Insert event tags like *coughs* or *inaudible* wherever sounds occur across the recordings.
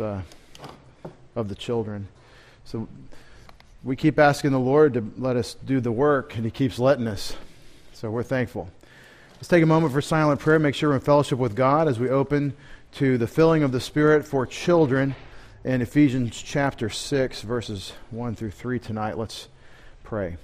uh, of the children. So we keep asking the Lord to let us do the work, and He keeps letting us. So we're thankful. Let's take a moment for silent prayer. Make sure we're in fellowship with God as we open to the filling of the Spirit for children in Ephesians chapter 6, verses 1 through 3 tonight. Let's pray.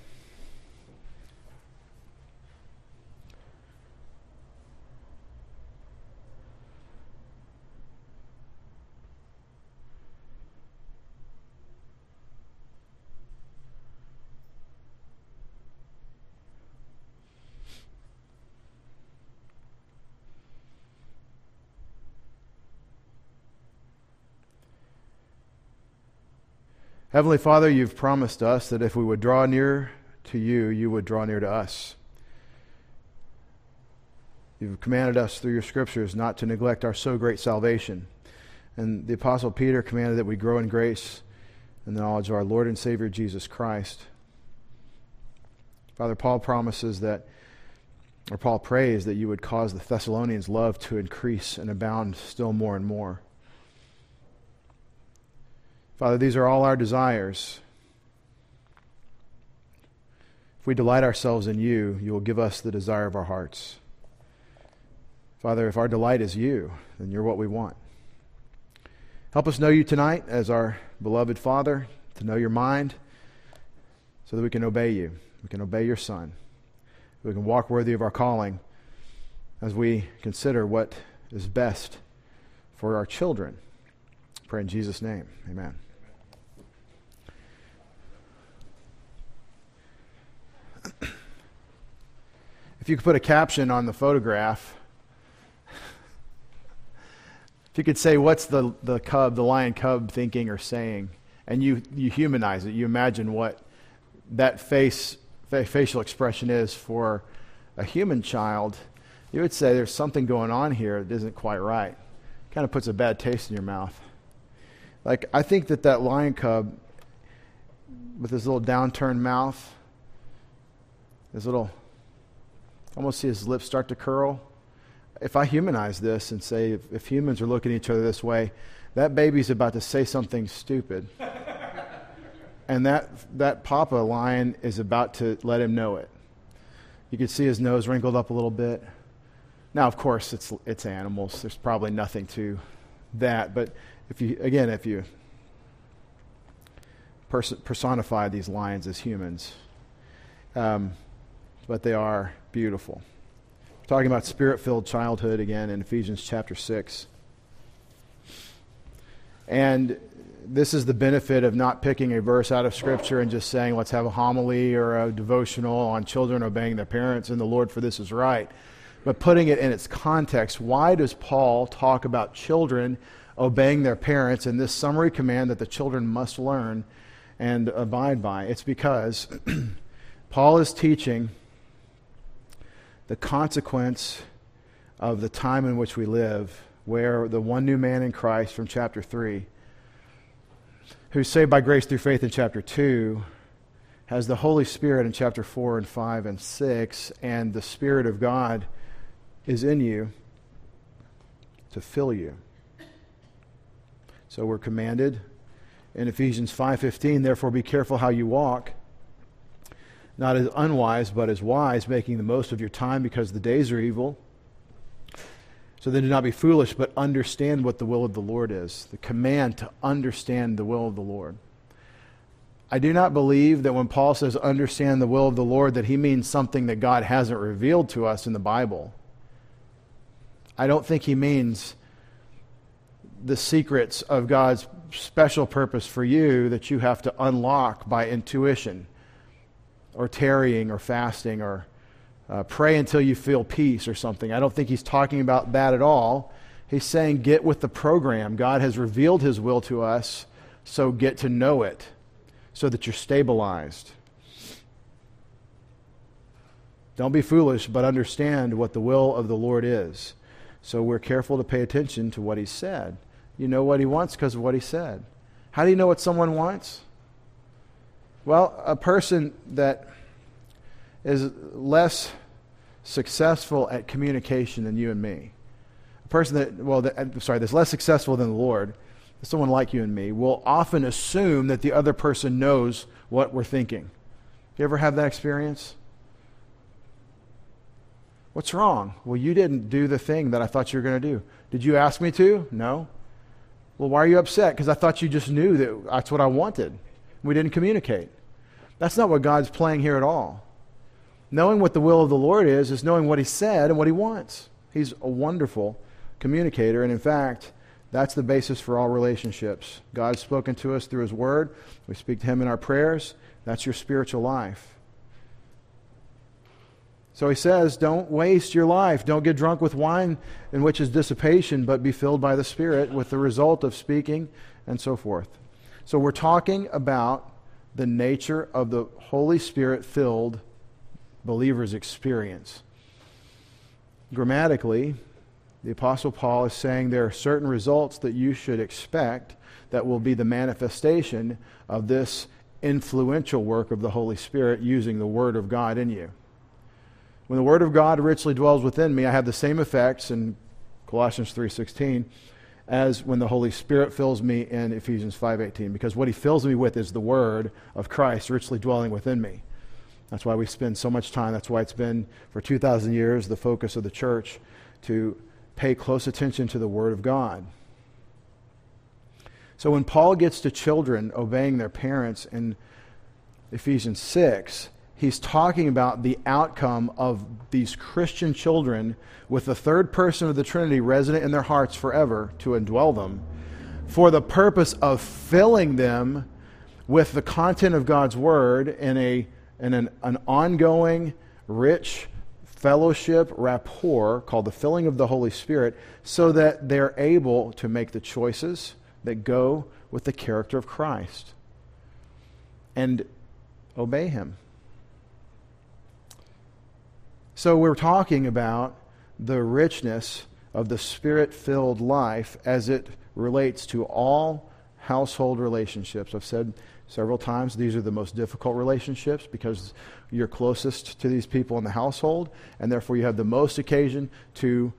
Heavenly Father, you've promised us that if we would draw near to you, you would draw near to us. You've commanded us through your scriptures not to neglect our so great salvation. And the Apostle Peter commanded that we grow in grace and the knowledge of our Lord and Savior Jesus Christ. Father, Paul promises that, or Paul prays that you would cause the Thessalonians' love to increase and abound still more and more. Father, these are all our desires. If we delight ourselves in you, you will give us the desire of our hearts. Father, if our delight is you, then you're what we want. Help us know you tonight as our beloved Father, to know your mind, so that we can obey you. We can obey your Son. We can walk worthy of our calling as we consider what is best for our children. pray in Jesus' name. Amen. *coughs* if you could put a caption on the photograph, if you could say, what's the, the cub, the lion cub thinking or saying, and you, you humanize it, you imagine what that face, facial expression is for a human child, you would say there's something going on here that isn't quite right. Kind of puts a bad taste in your mouth. Like, I think that that lion cub with his little downturned mouth, his little, almost see his lips start to curl. If I humanize this and say, if, if humans are looking at each other this way, that baby's about to say something stupid. *laughs* and that, that papa lion is about to let him know it. You can see his nose wrinkled up a little bit. Now, of course, it's, it's animals. There's probably nothing to that. But if you, again, if you pers- personify these lions as humans, um, but they are beautiful. We're talking about spirit filled childhood again in Ephesians chapter 6. And this is the benefit of not picking a verse out of Scripture and just saying, let's have a homily or a devotional on children obeying their parents and the Lord for this is right. But putting it in its context, why does Paul talk about children obeying their parents in this summary command that the children must learn and abide by? It's because *clears throat* Paul is teaching the consequence of the time in which we live, where the one new man in Christ from chapter 3, who's saved by grace through faith in chapter 2, has the Holy Spirit in chapter 4 and 5 and 6, and the Spirit of God is in you to fill you. So we're commanded in Ephesians 5:15, therefore be careful how you walk not as unwise, but as wise, making the most of your time because the days are evil. So then do not be foolish, but understand what the will of the Lord is. The command to understand the will of the Lord. I do not believe that when Paul says understand the will of the Lord, that he means something that God hasn't revealed to us in the Bible. I don't think he means the secrets of God's special purpose for you that you have to unlock by intuition or tarrying or fasting or uh, pray until you feel peace or something. I don't think he's talking about that at all. He's saying get with the program. God has revealed his will to us, so get to know it so that you're stabilized. Don't be foolish, but understand what the will of the Lord is. So we're careful to pay attention to what he said. You know what he wants because of what he said. How do you know what someone wants? Well, a person that is less successful at communication than you and me. A person that, well, that, I'm sorry, that's less successful than the Lord someone like you and me, will often assume that the other person knows what we're thinking. You ever have that experience? What's wrong? Well, you didn't do the thing that I thought you were going to do. Did you ask me to? No. Well, why are you upset? Because I thought you just knew that that's what I wanted. We didn't communicate. That's not what God's playing here at all. Knowing what the will of the Lord is, is knowing what He said and what He wants. He's a wonderful communicator, and in fact, that's the basis for all relationships. God's spoken to us through His Word. We speak to Him in our prayers. That's your spiritual life. So he says, Don't waste your life. Don't get drunk with wine, in which is dissipation, but be filled by the Spirit, with the result of speaking and so forth. So we're talking about the nature of the Holy Spirit filled believer's experience. Grammatically, the Apostle Paul is saying there are certain results that you should expect that will be the manifestation of this influential work of the Holy Spirit using the Word of God in you. When the word of God richly dwells within me, I have the same effects in Colossians 3:16 as when the Holy Spirit fills me in Ephesians 5:18 because what he fills me with is the word of Christ richly dwelling within me. That's why we spend so much time. That's why it's been for 2000 years the focus of the church to pay close attention to the word of God. So when Paul gets to children obeying their parents in Ephesians 6, he's talking about the outcome of these Christian children with the third person of the Trinity resident in their hearts forever to indwell them for the purpose of filling them with the content of God's Word in, a, in an, an ongoing, rich fellowship rapport called the filling of the Holy Spirit so that they're able to make the choices that go with the character of Christ and obey Him. So we're talking about the richness of the spirit filled life as it relates to all household relationships. I've said several times these are the most difficult relationships because you're closest to these people in the household, and therefore you have the most occasion to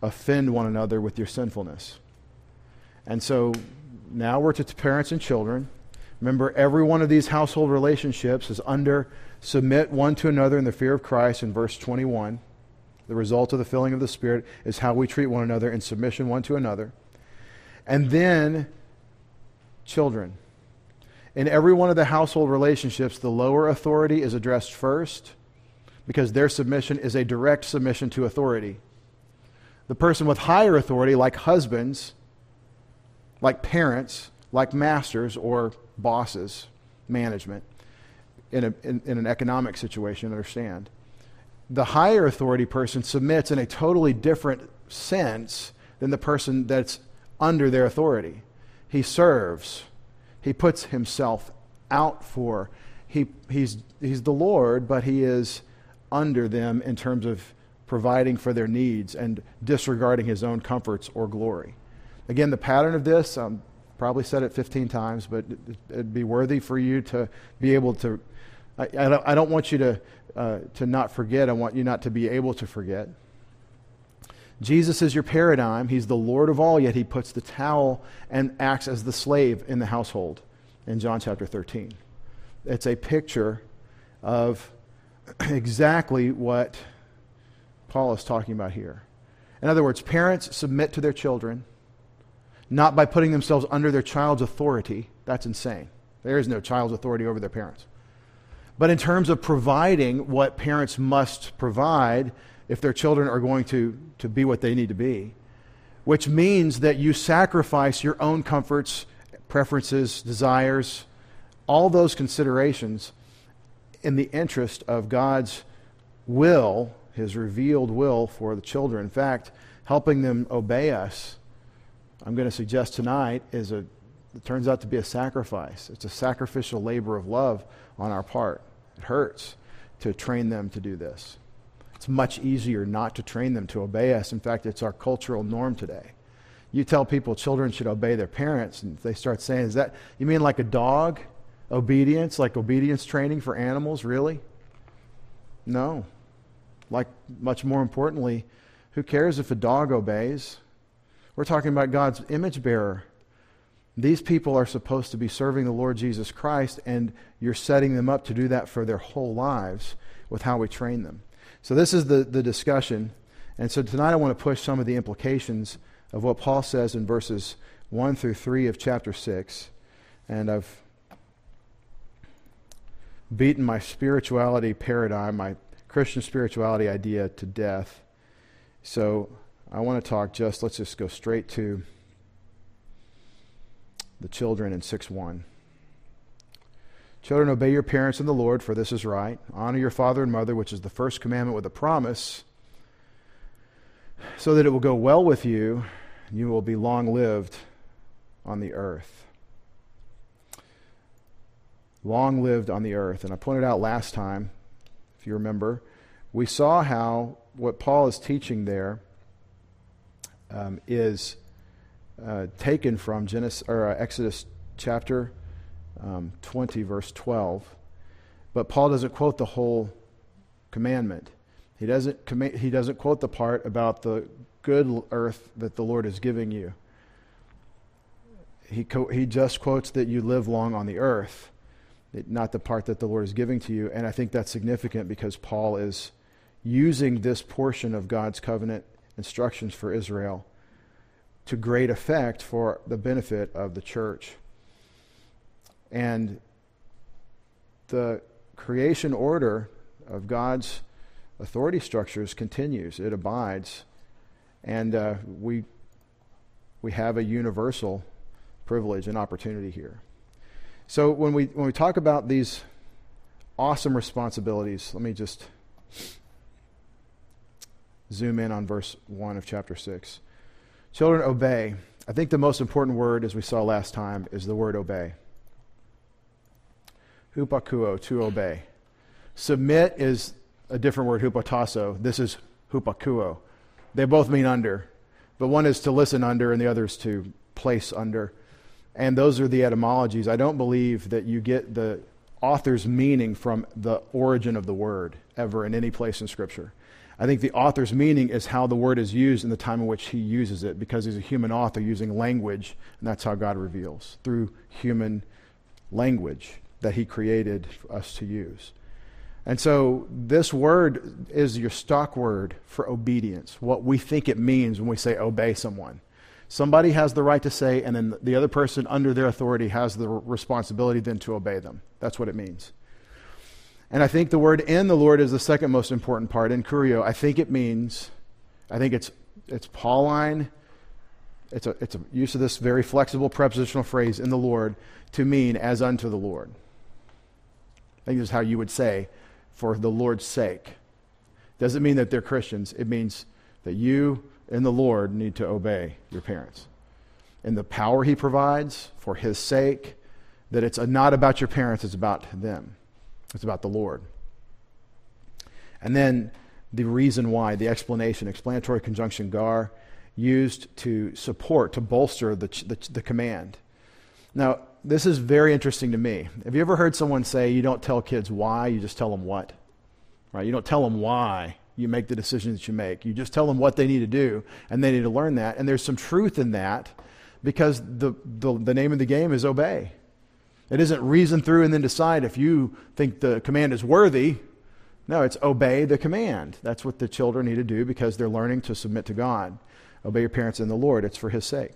offend one another with your sinfulness. And so now we're to parents and children. Remember, every one of these household relationships is under submit one to another in the fear of Christ in verse 21. The result of the filling of the Spirit is how we treat one another in submission one to another. And then, children. In every one of the household relationships, the lower authority is addressed first because their submission is a direct submission to authority. The person with higher authority, like husbands, like parents, like masters or bosses, management, in, a, in, in an economic situation, understand. The higher authority person submits in a totally different sense than the person that's under their authority. He serves, he puts himself out for. He, he's, he's the Lord, but he is under them in terms of providing for their needs and disregarding his own comforts or glory. Again, the pattern of this, um, probably said it 15 times, but it'd be worthy for you to be able to I, I, don't, I don't want you to, uh, to not forget. I want you not to be able to forget. Jesus is your paradigm. He's the Lord of all, yet he puts the towel and acts as the slave in the household in John chapter 13. It's a picture of *clears throat* exactly what Paul is talking about here. In other words, parents submit to their children not by putting themselves under their child's authority. That's insane. There is no child's authority over their parents. But in terms of providing what parents must provide if their children are going to, to be what they need to be, which means that you sacrifice your own comforts, preferences, desires, all those considerations in the interest of God's will, his revealed will for the children. In fact, helping them obey us, I'm going to suggest tonight, is a, it turns out to be a sacrifice. It's a sacrificial labor of love on our part. It hurts to train them to do this. It's much easier not to train them to obey us. In fact, it's our cultural norm today. You tell people children should obey their parents, and they start saying, Is that, you mean like a dog? Obedience, like obedience training for animals, really? No. Like, much more importantly, who cares if a dog obeys? We're talking about God's image bearer. These people are supposed to be serving the Lord Jesus Christ, and you're setting them up to do that for their whole lives with how we train them. So, this is the, the discussion. And so, tonight I want to push some of the implications of what Paul says in verses 1 through 3 of chapter 6. And I've beaten my spirituality paradigm, my Christian spirituality idea to death. So, I want to talk just, let's just go straight to the children in 6 1. Children, obey your parents in the Lord, for this is right. Honor your father and mother, which is the first commandment with a promise, so that it will go well with you, and you will be long lived on the earth. Long lived on the earth. And I pointed out last time, if you remember, we saw how what Paul is teaching there um, is uh, taken from Genesis or uh, Exodus chapter um, 20, verse 12. But Paul doesn't quote the whole commandment. He doesn't, he doesn't quote the part about the good earth that the Lord is giving you. He, co- he just quotes that you live long on the earth, not the part that the Lord is giving to you. And I think that's significant because Paul is using this portion of God's covenant instructions for Israel to great effect for the benefit of the church. And the creation order of God's authority structures continues, it abides. And uh, we, we have a universal privilege and opportunity here. So when we, when we talk about these awesome responsibilities, let me just zoom in on verse 1 of chapter 6. Children, obey. I think the most important word, as we saw last time, is the word obey. Hupakuo, to obey. Submit is a different word, hupotasso. This is hupakuo. They both mean under, but one is to listen under and the other is to place under. And those are the etymologies. I don't believe that you get the author's meaning from the origin of the word ever in any place in Scripture. I think the author's meaning is how the word is used in the time in which he uses it, because he's a human author using language, and that's how God reveals through human language that he created for us to use. And so this word is your stock word for obedience, what we think it means when we say obey someone. Somebody has the right to say, and then the other person under their authority has the responsibility then to obey them. That's what it means. And I think the word in the Lord is the second most important part. In Kurio, I think it means, I think it's, it's Pauline, it's a, it's a use of this very flexible prepositional phrase in the Lord to mean as unto the Lord. I think this is how you would say, for the Lord's sake. Doesn't mean that they're Christians. It means that you and the Lord need to obey your parents. In the power he provides for his sake, that it's not about your parents, it's about them. It's about the Lord. And then the reason why, the explanation, explanatory conjunction gar, used to support, to bolster the, the, the, command. Now, this is very interesting to me. Have you ever heard someone say you don't tell kids why, you just tell them what? Right? You don't tell them why you make the decisions you make. You just tell them what they need to do, and they need to learn that. And there's some truth in that because the, the, the name of the game is obey. It isn't reason through and then decide if you think the command is worthy. No, it's obey the command. That's what the children need to do because they're learning to submit to God. Obey your parents in the Lord. It's for His sake.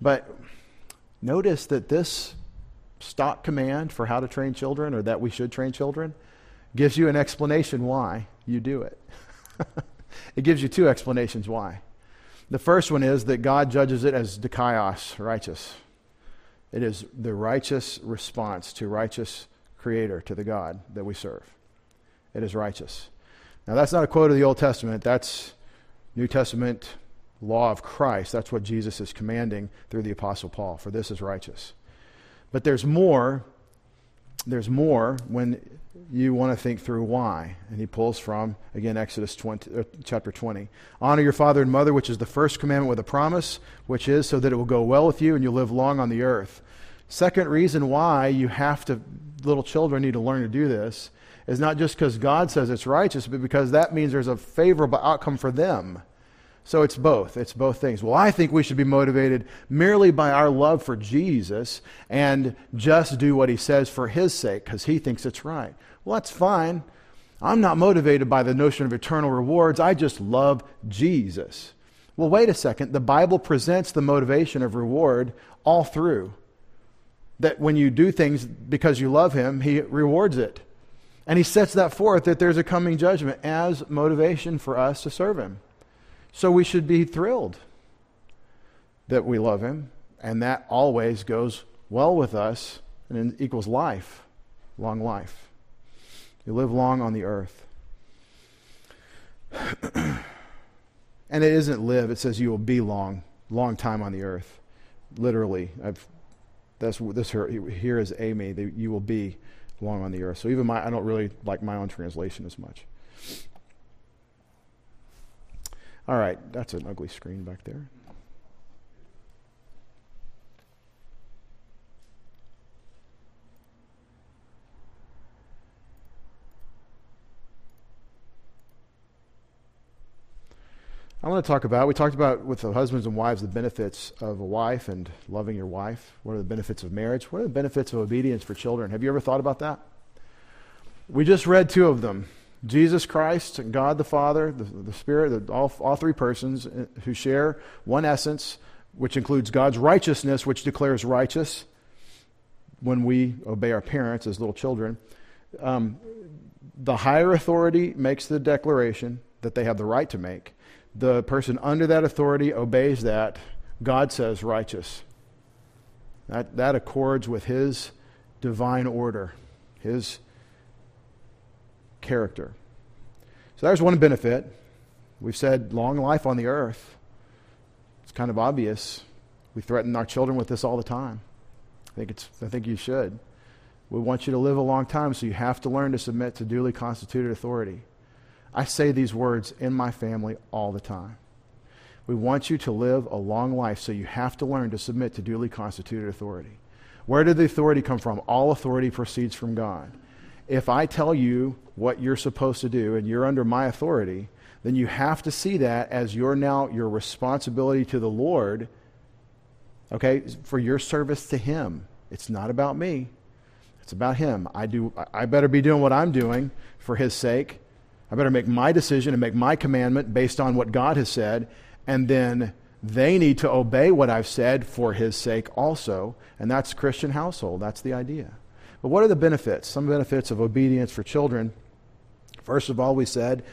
But notice that this stock command for how to train children or that we should train children gives you an explanation why you do it. *laughs* it gives you two explanations why. The first one is that God judges it as dikaios, righteous. It is the righteous response to righteous creator, to the God that we serve. It is righteous. Now, that's not a quote of the Old Testament. That's New Testament law of Christ. That's what Jesus is commanding through the Apostle Paul. For this is righteous. But there's more. There's more when you want to think through why. And he pulls from, again, Exodus 20, uh, chapter 20. Honor your father and mother, which is the first commandment with a promise, which is so that it will go well with you and you'll live long on the earth. Second reason why you have to, little children need to learn to do this, is not just because God says it's righteous, but because that means there's a favorable outcome for them. So it's both. It's both things. Well, I think we should be motivated merely by our love for Jesus and just do what he says for his sake because he thinks it's right. Well, that's fine. I'm not motivated by the notion of eternal rewards. I just love Jesus. Well, wait a second. The Bible presents the motivation of reward all through. That when you do things because you love him, he rewards it. And he sets that forth that there's a coming judgment as motivation for us to serve him. So we should be thrilled that we love him, and that always goes well with us and equals life, long life. You live long on the earth. *clears throat* and it isn't live, it says you will be long, long time on the earth. Literally. I've, that's, this here is Amy, that you will be long on the earth. So even my, I don't really like my own translation as much. All right, that's an ugly screen back there. I want to talk about, we talked about with the husbands and wives the benefits of a wife and loving your wife. What are the benefits of marriage? What are the benefits of obedience for children? Have you ever thought about that? We just read two of them. Jesus Christ, God the Father, the, the Spirit, the, all, all three persons uh, who share one essence, which includes God's righteousness, which declares righteous when we obey our parents as little children. Um, the higher authority makes the declaration that they have the right to make. The person under that authority obeys that. God says righteous. That, that accords with his divine order, his character. So there's one benefit. We've said long life on the earth. It's kind of obvious. We threaten our children with this all the time. I think, it's, I think you should. We want you to live a long time, so you have to learn to submit to duly constituted authority. I say these words in my family all the time. We want you to live a long life, so you have to learn to submit to duly constituted authority. Where did the authority come from? All authority proceeds from God if I tell you what you're supposed to do and you're under my authority, then you have to see that as your now your responsibility to the Lord, okay, for your service to him. It's not about me. It's about him. I do I better be doing what I'm doing for his sake. I better make my decision and make my commandment based on what God has said, and then they need to obey what I've said for his sake also, and that's Christian household. That's the idea. But what are the benefits? Some benefits of obedience for children. First of all, we said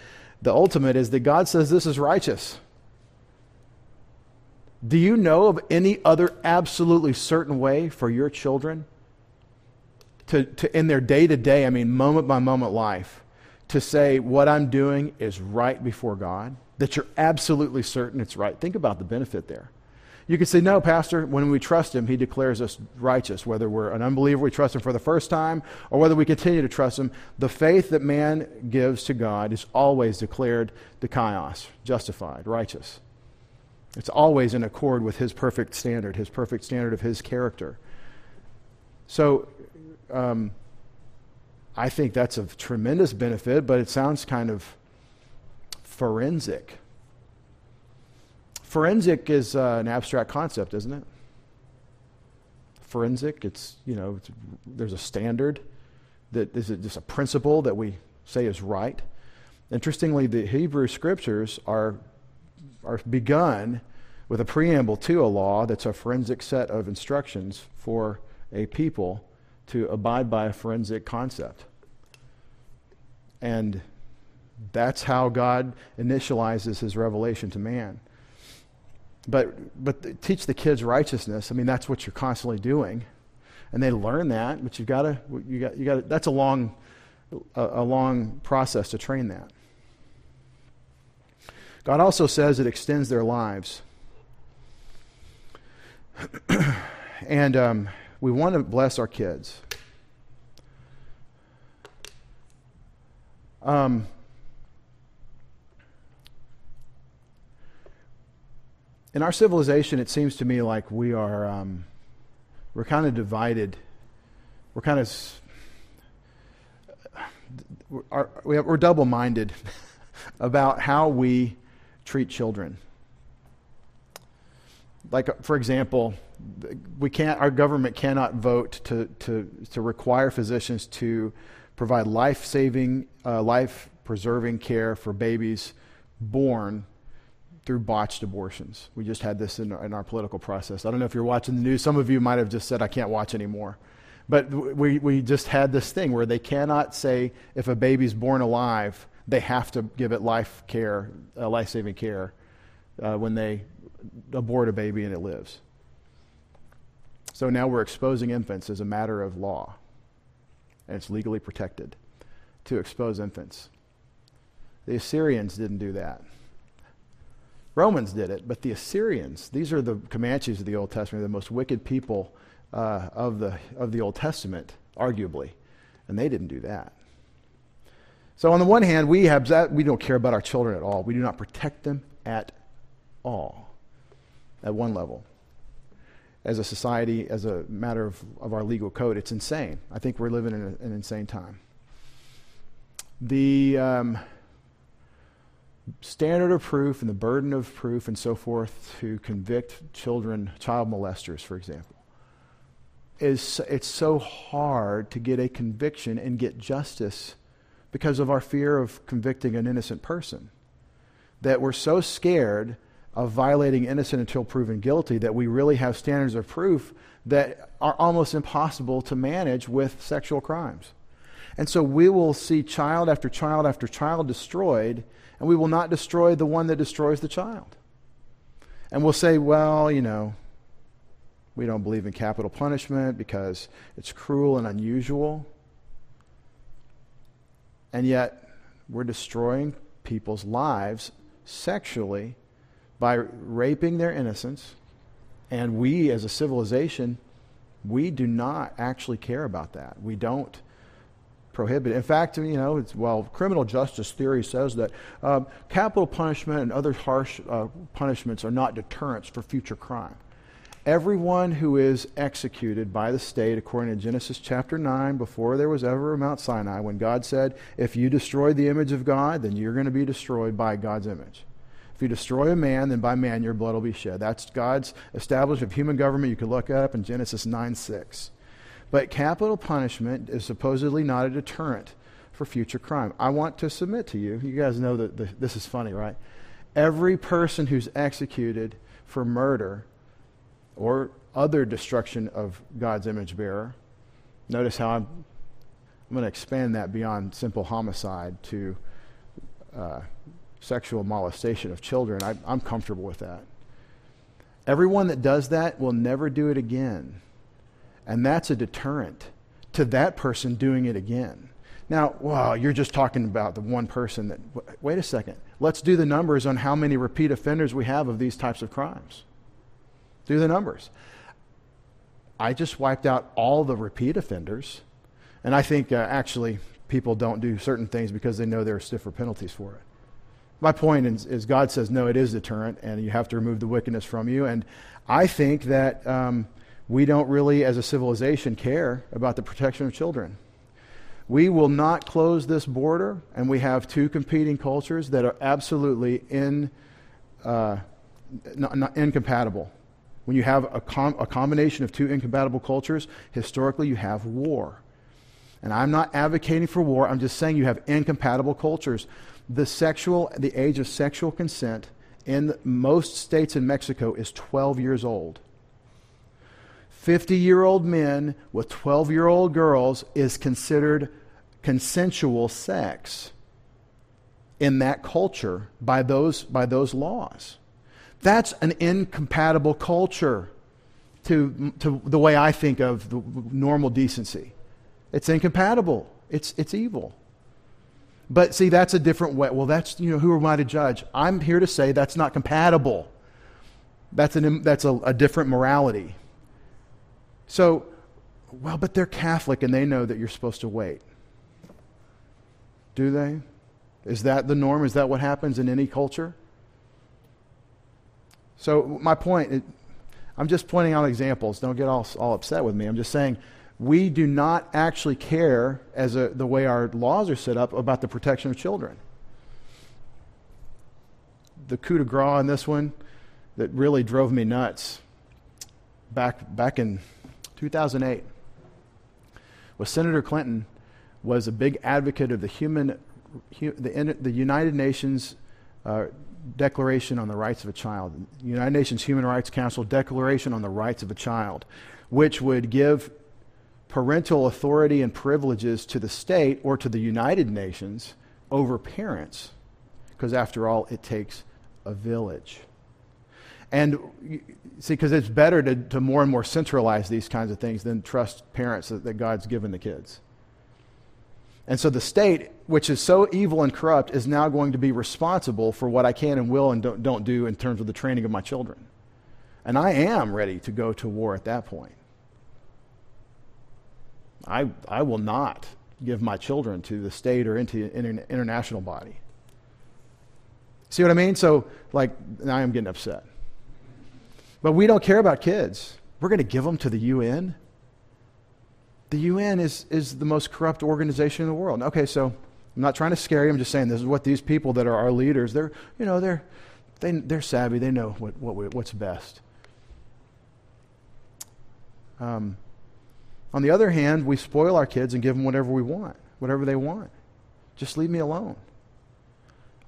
the ultimate is that God says this is righteous. Do you know of any other absolutely certain way for your children to, to in their day to day, I mean, moment by moment life, to say what I'm doing is right before God? That you're absolutely certain it's right? Think about the benefit there. You could say, no, Pastor, when we trust Him, He declares us righteous. Whether we're an unbeliever, we trust Him for the first time, or whether we continue to trust Him, the faith that man gives to God is always declared dikaios, justified, righteous. It's always in accord with His perfect standard, His perfect standard of His character. So, um, I think that's of tremendous benefit, but it sounds kind of forensic. Forensic is uh, an abstract concept, isn't it? Forensic, it's, you know, it's, there's a standard that is just a principle that we say is right. Interestingly, the Hebrew scriptures are, are begun with a preamble to a law that's a forensic set of instructions for a people to abide by a forensic concept. And that's how God initializes his revelation to man but but teach the kids righteousness. I mean, that's what you're constantly doing, and they learn that. But you've got to you got you got that's a long a, a long process to train that. God also says it extends their lives, *clears throat* and um, we want to bless our kids. Um, in our civilization, it seems to me like we are um, we're kind of divided. We're kind of we're, we're double-minded *laughs* about how we treat children. like, for example, we can't, our government cannot vote to, to, to require physicians to provide life saving, uh, life preserving care for babies born through botched abortions. We just had this in our, in our, political process. I don't know if you're watching the news. Some of you might have just said, I can't watch anymore. But we, we just had this thing where they cannot say if a baby's born alive, they have to give it life care, uh, life saving care, uh, when they abort a baby and it lives. So now we're exposing infants as a matter of law, and it's legally protected to expose infants. The Assyrians didn't do that. Romans did it, but the Assyrians, these are the Comanches of the Old Testament, the most wicked people uh, of, the, of the Old Testament, arguably, and they didn't do that. So on the one hand, we have, we don't care about our children at all. We do not protect them at all, at one level. As a society, as a matter of, of our legal code, it's insane. I think we're living in an insane time. The um, standard of proof and the burden of proof and so forth to convict children, child molesters, for example, is it's so hard to get a conviction and get justice because of our fear of convicting an innocent person. That we're so scared of violating innocent until proven guilty that we really have standards of proof that are almost impossible to manage with sexual crimes. And so we will see child after child after child destroyed, and we will not destroy the one that destroys the child. And we'll say, well, you know, we don't believe in capital punishment because it's cruel and unusual. And yet, we're destroying people's lives sexually by raping their innocence. And we, as a civilization, we do not actually care about that. We don't prohibit. In fact, you know, well, criminal justice theory says that um, capital punishment and other harsh uh, punishments are not deterrents for future crime. Everyone who is executed by the state, according to Genesis chapter 9, before there was ever a Mount Sinai, when God said, If you destroy the image of God, then you're going to be destroyed by God's image. If you destroy a man, then by man your blood will be shed. That's God's establishment of human government. You can look that up in Genesis 9 6. But capital punishment is supposedly not a deterrent for future crime. I want to submit to you, you guys know that the, this is funny, right? Every person who's executed for murder or other destruction of God's image bearer. Notice how I'm, I'm going to expand that beyond simple homicide to uh, sexual molestation of children. I, I'm comfortable with that. Everyone that does that will never do it again. And that's a deterrent to that person doing it again. Now, well, you're just talking about the one person that. Wait a second. Let's do the numbers on how many repeat offenders we have of these types of crimes. Do the numbers. I just wiped out all the repeat offenders. And I think uh, actually people don't do certain things because they know there are stiffer penalties for it. My point is, is, God says, no, it is deterrent, and you have to remove the wickedness from you. And I think that um, we don't really, as a civilization, care about the protection of children. We will not close this border, and we have two competing cultures that are absolutely in, uh, not, not incompatible. When you have a, com- a combination of two incompatible cultures, historically you have war. And I'm not advocating for war, I'm just saying you have incompatible cultures. The sexual, the age of sexual consent in most states in Mexico is 12 years old. 50 year old men with 12 year old girls is considered consensual sex in that culture by those, by those laws. That's an incompatible culture to, to the way I think of the normal decency. It's incompatible. It's, it's evil. But see, that's a different way. Well, that's, you know, who am I to judge? I'm here to say that's not compatible. That's, an, that's a, a different morality. So, well, but they're Catholic and they know that you're supposed to wait. Do they? Is that the norm? Is that what happens in any culture? So, my point, it, I'm just pointing out examples. Don't get all, all upset with me. I'm just saying we do not actually care, as a, the way our laws are set up, about the protection of children. The coup de grace in this one, that really drove me nuts back, back in 2008 was Senator Clinton was a big advocate of the human, the, United Nations uh, Declaration on the Rights of a Child, the United Nations Human Rights Council Declaration on the Rights of a Child, which would give parental authority and privileges to the state or to the United Nations over parents. Because after all, it takes a village. And see, because it's better to, to more and more centralize these kinds of things than trust parents that, that God's given the kids. And so the state, which is so evil and corrupt, is now going to be responsible for what I can and will and don't, don't do in terms of the training of my children. And I am ready to go to war at that point. I, I will not give my children to the state or into an international body. See what I mean? So, like, now I'm getting upset. But we don't care about kids. We're going to give them to the UN. The UN is, is the most corrupt organization in the world. Okay, so I'm not trying to scare you. I'm just saying this is what these people that are our leaders, they're, you know, they're, they, they're savvy. They know what, what, what's best. Um, on the other hand, we spoil our kids and give them whatever we want, whatever they want. Just leave me alone.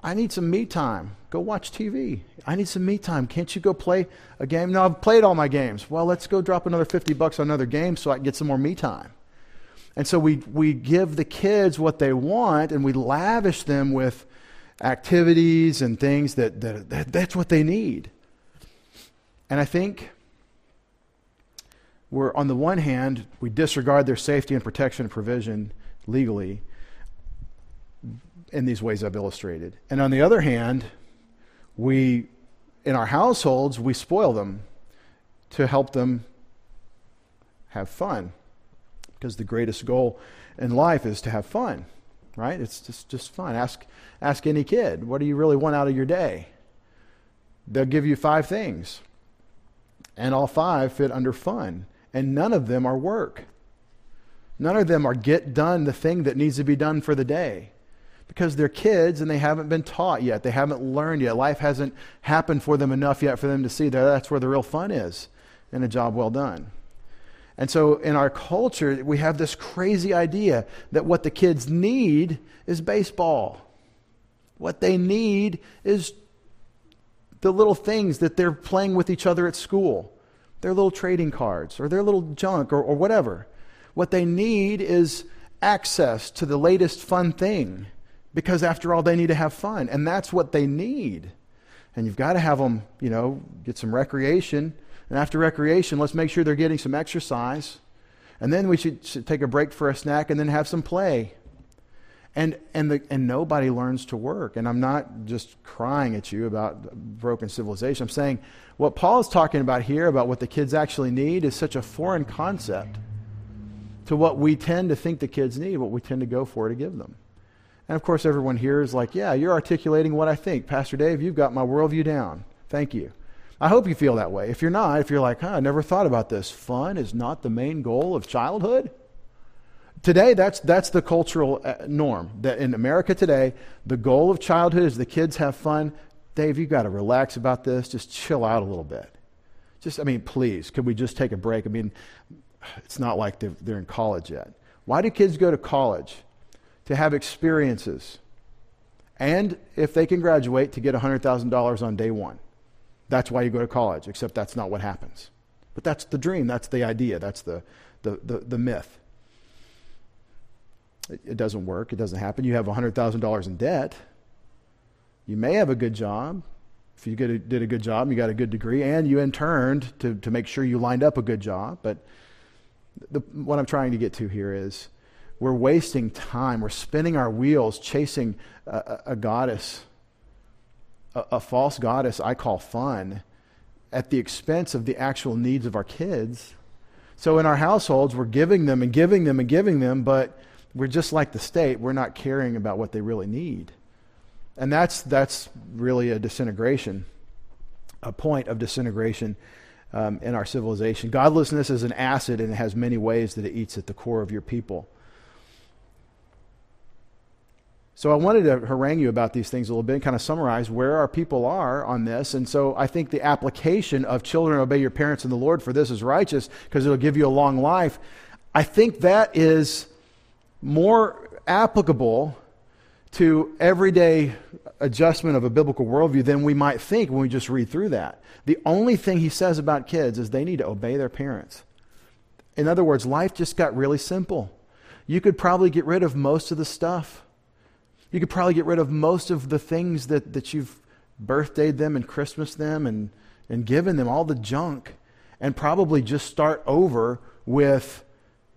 I need some me time. Go watch TV. I need some me time. Can't you go play a game? No, I've played all my games. Well, let's go drop another 50 bucks on another game so I can get some more me time. And so we, we give the kids what they want and we lavish them with activities and things that, that, that that's what they need. And I think we're, on the one hand, we disregard their safety and protection and provision legally in these ways I've illustrated. And on the other hand, we, in our households, we spoil them to help them have fun. Because the greatest goal in life is to have fun, right? It's just, just fun. Ask, ask any kid, what do you really want out of your day? They'll give you five things. And all five fit under fun. And none of them are work. None of them are get done the thing that needs to be done for the day because they're kids and they haven't been taught yet. They haven't learned yet. Life hasn't happened for them enough yet for them to see that that's where the real fun is and a job well done. And so in our culture, we have this crazy idea that what the kids need is baseball. What they need is the little things that they're playing with each other at school, their little trading cards or their little junk or, or whatever. What they need is access to the latest fun thing because after all, they need to have fun, and that's what they need. And you've got to have them, you know, get some recreation. And after recreation, let's make sure they're getting some exercise. And then we should, should take a break for a snack and then have some play. And, and, the, and nobody learns to work. And I'm not just crying at you about broken civilization. I'm saying what Paul is talking about here, about what the kids actually need, is such a foreign concept to what we tend to think the kids need, what we tend to go for to give them. And of course, everyone here is like, yeah, you're articulating what I think. Pastor Dave, you've got my worldview down. Thank you. I hope you feel that way. If you're not, if you're like, huh, I never thought about this, fun is not the main goal of childhood. Today, that's, that's the cultural uh, norm. That in America today, the goal of childhood is the kids have fun. Dave, you've got to relax about this. Just chill out a little bit. Just, I mean, please, could we just take a break? I mean, it's not like they're, they're in college yet. Why do kids go to college? To have experiences. And if they can graduate, to get $100,000 on day one. That's why you go to college, except that's not what happens. But that's the dream, that's the idea, that's the, the, the, the myth. It, it doesn't work, it doesn't happen. You have $100,000 in debt. You may have a good job. If you a, did a good job, you got a good degree, and you interned to, to make sure you lined up a good job. But the, what I'm trying to get to here is we're wasting time. We're spinning our wheels chasing a, a, goddess, a, a false goddess I call fun, at the expense of the actual needs of our kids. So in our households, we're giving them and giving them and giving them, but we're just like the state. We're not caring about what they really need. And that's, that's really a disintegration, a point of disintegration um, in our civilization. Godlessness is an acid and it has many ways that it eats at the core of your people. So I wanted to harangue you about these things a little bit and kind of summarize where our people are on this. And so I think the application of children obey your parents in the Lord for this is righteous because it'll give you a long life. I think that is more applicable to everyday adjustment of a biblical worldview than we might think when we just read through that. The only thing he says about kids is they need to obey their parents. In other words, life just got really simple. You could probably get rid of most of the stuff you could probably get rid of most of the things that, that you've birthdayed them and Christmas them and, and given them, all the junk, and probably just start over with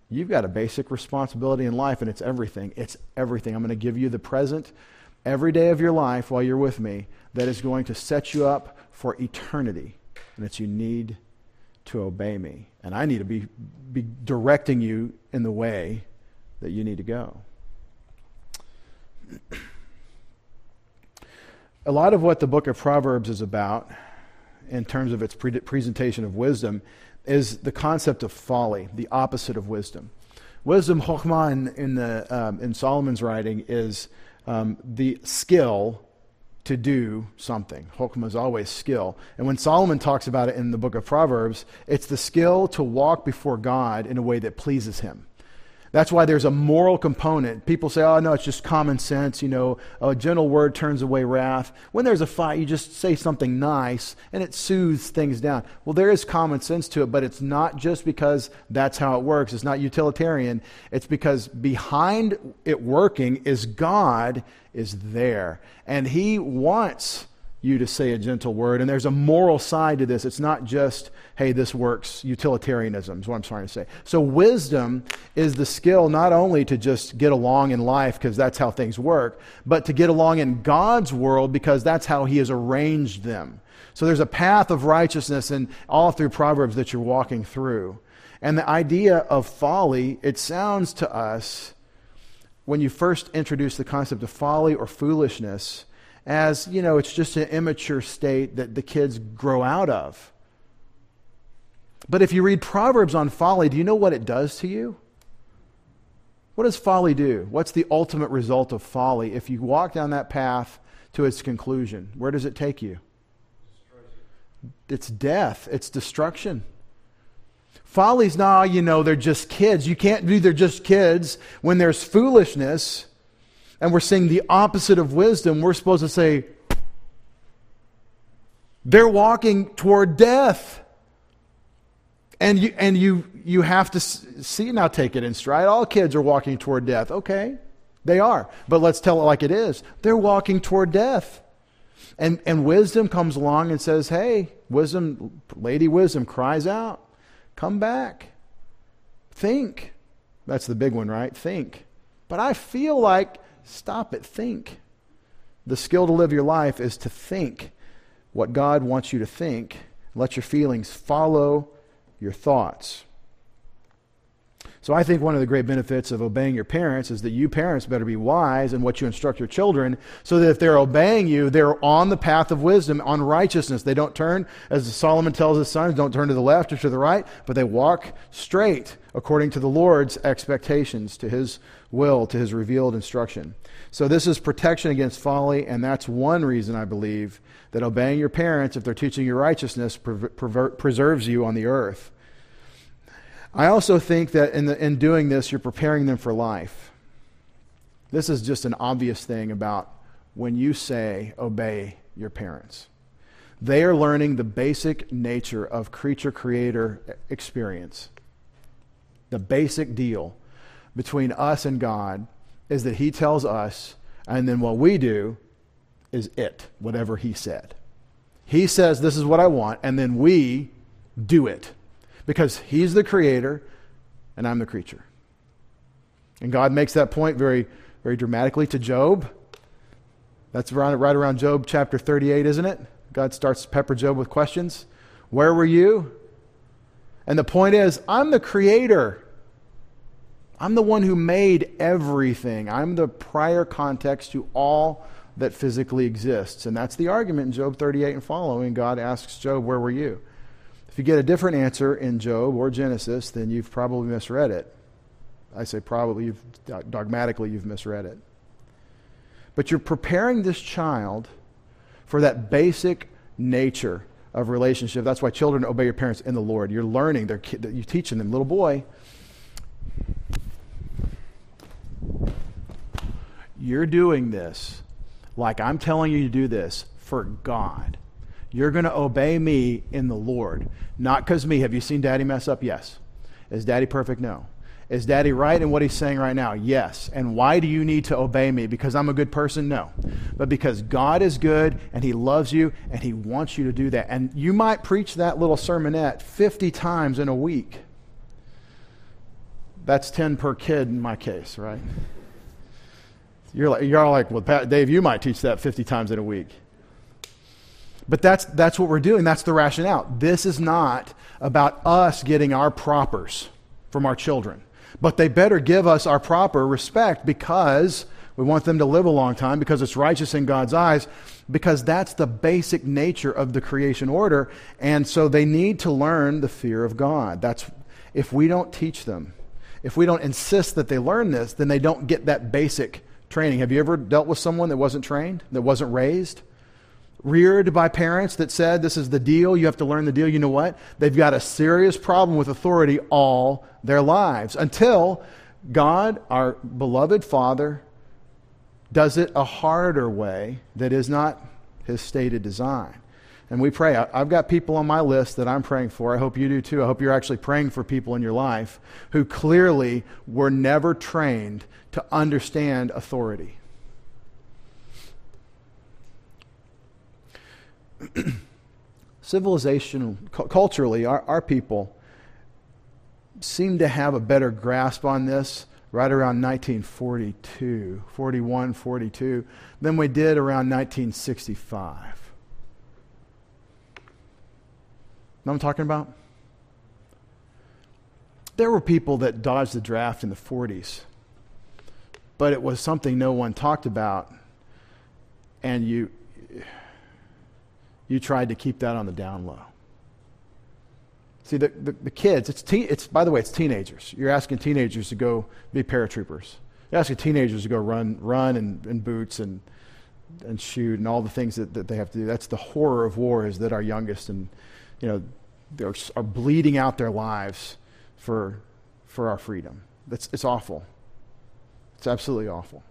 you've got a basic responsibility in life, and it's everything. It's everything. I'm going to give you the present every day of your life while you're with me that is going to set you up for eternity. And it's you need to obey me. And I need to be, be directing you in the way that you need to go. *clears throat* A lot of what the book of Proverbs is about, in terms of its pre- presentation of wisdom, is the concept of folly, the opposite of wisdom. Wisdom, chokhmah, in, in, the, um, in Solomon's writing, is um, the skill to do something. Chokhmah is always skill. And when Solomon talks about it in the book of Proverbs, it's the skill to walk before God in a way that pleases him. That's why there's a moral component. People say, oh, no, it's just common sense. You know, a gentle word turns away wrath. When there's a fight, you just say something nice and it soothes things down. Well, there is common sense to it, but it's not just because that's how it works. It's not utilitarian. It's because behind it working is God is there. And He wants you to say a gentle word. And there's a moral side to this. It's not just, hey, this works, utilitarianism is what I'm trying to say. So, wisdom is the skill not only to just get along in life because that's how things work, but to get along in God's world because that's how He has arranged them. So, there's a path of righteousness in all through Proverbs that you're walking through. And the idea of folly, it sounds to us, when you first introduce the concept of folly or foolishness, as, you know, it's just an immature state that the kids grow out of. But if you read Proverbs on folly, do you know what it does to you? What does folly do? What's the ultimate result of folly if you walk down that path to its conclusion? Where does it take you? It's death, it's destruction. Folly's not, you know, they're just kids. You can't do they're just kids when there's foolishness and we're seeing the opposite of wisdom, we're supposed to say, they're walking toward death. And you, and you, you have to see, now take it in stride. All kids are walking toward death. Okay, they are. But let's tell it like it is. They're walking toward death. And, and wisdom comes along and says, hey, wisdom, Lady Wisdom cries out, come back. Think. That's the big one, right? Think. But I feel like Stop it. Think. The skill to live your life is to think what God wants you to think. Let your feelings follow your thoughts. So I think one of the great benefits of obeying your parents is that you parents better be wise in what you instruct your children so that if they're obeying you, they're on the path of wisdom, on righteousness. They don't turn, as Solomon tells his sons, don't turn to the left or to the right, but they walk straight according to the Lord's expectations, to his will, to his revealed instruction. So this is protection against folly, and that's one reason I believe that obeying your parents, if they're teaching you righteousness, preserves you on the earth. I also think that in, the, in doing this, you're preparing them for life. This is just an obvious thing about when you say, obey your parents. They are learning the basic nature of creature creator experience. The basic deal between us and God is that He tells us, and then what we do is it, whatever He said. He says, This is what I want, and then we do it because he's the creator and I'm the creature. And God makes that point very, very dramatically to Job. That's around, right around Job chapter 38, isn't it? God starts to pepper Job with questions. Where were you? And the point is, I'm the creator. I'm the one who made everything. I'm the prior context to all that physically exists. And that's the argument in Job 38 and following. God asks Job, Where were you? If you get a different answer in Job or Genesis, then you've probably misread it. I say probably, you've, dogmatically, you've misread it. But you're preparing this child for that basic nature of relationship. That's why children obey your parents in the Lord. You're learning, they're, you're teaching them. Little boy, you're doing this like I'm telling you to do this for God. You're going to obey me in the Lord. Not because me. Have you seen daddy mess up? Yes. Is daddy perfect? No. Is daddy right in what he's saying right now? Yes. And why do you need to obey me? Because I'm a good person? No. But because God is good and he loves you and he wants you to do that. And you might preach that little sermonette 50 times in a week. That's 10 per kid in my case, right? You're, like, you're like, well, Pat, Dave, you might teach that 50 times in a week. But that's, that's what we're doing. That's the rationale. This is not about us getting our propers from our children. But they better give us our proper respect because we want them to live a long time, because it's righteous in God's eyes, because that's the basic nature of the creation order. And so they need to learn the fear of God. That's if we don't teach them, if we don't insist that they learn this, then they don't get that basic training. Have you ever dealt with someone that wasn't trained, that wasn't raised? reared by parents that said, This is the deal, you have to learn the deal, you know what? They've got a serious problem with authority all their lives until God, our beloved Father, does it a harder way that is not his stated design. And we pray. I've got people on my list that I'm praying for. I hope you do too. I hope you're actually praying for people in your life who clearly were never trained to understand authority. *clears throat* civilization, cu- culturally, our, our people seem to have a better grasp on this right around 1942, 41, 42, than we did around 1965. Know what I'm talking about? There were people that dodged the draft in the 40s, but it was something no one talked about, and you you tried to keep that on the down low. See, the, the, the kids, it's, teen, it's, by the way, it's teenagers. You're asking teenagers to go be paratroopers. You're asking teenagers to go run, run in, in boots and, and shoot and all the things that, that they have to do. That's the horror of war is that our youngest and, you know, they are are bleeding out their lives for, for our freedom. That's, it's awful. It's absolutely awful.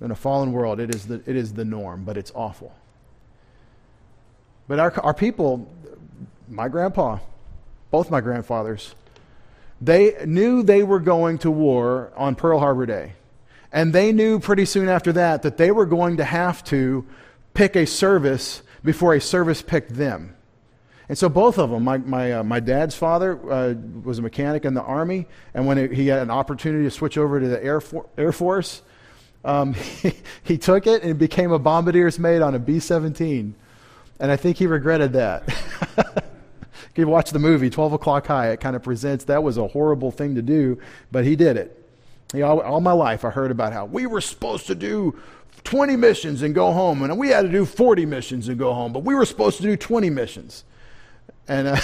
In a fallen world, it is the, it is the norm, but it's awful. But our, our people, my grandpa, both my grandfathers, they knew they were going to war on Pearl Harbor Day. And they knew pretty soon after that that they were going to have to pick a service before a service picked them. And so both of them, my, my, uh, my dad's father uh, was a mechanic in the Army, and when he had an opportunity to switch over to the Air, For- Air Force, um, *laughs* he, he, took it and became a bombardier's mate on a B 17. And I think he regretted that. *laughs* you watch the movie 12 O'Clock High, it kind of presents that was a horrible thing to do, but he did it. All, all my life, I heard about how we were supposed to do 20 missions and go home, and we had to do 40 missions and go home, but we were supposed to do 20 missions. And, uh,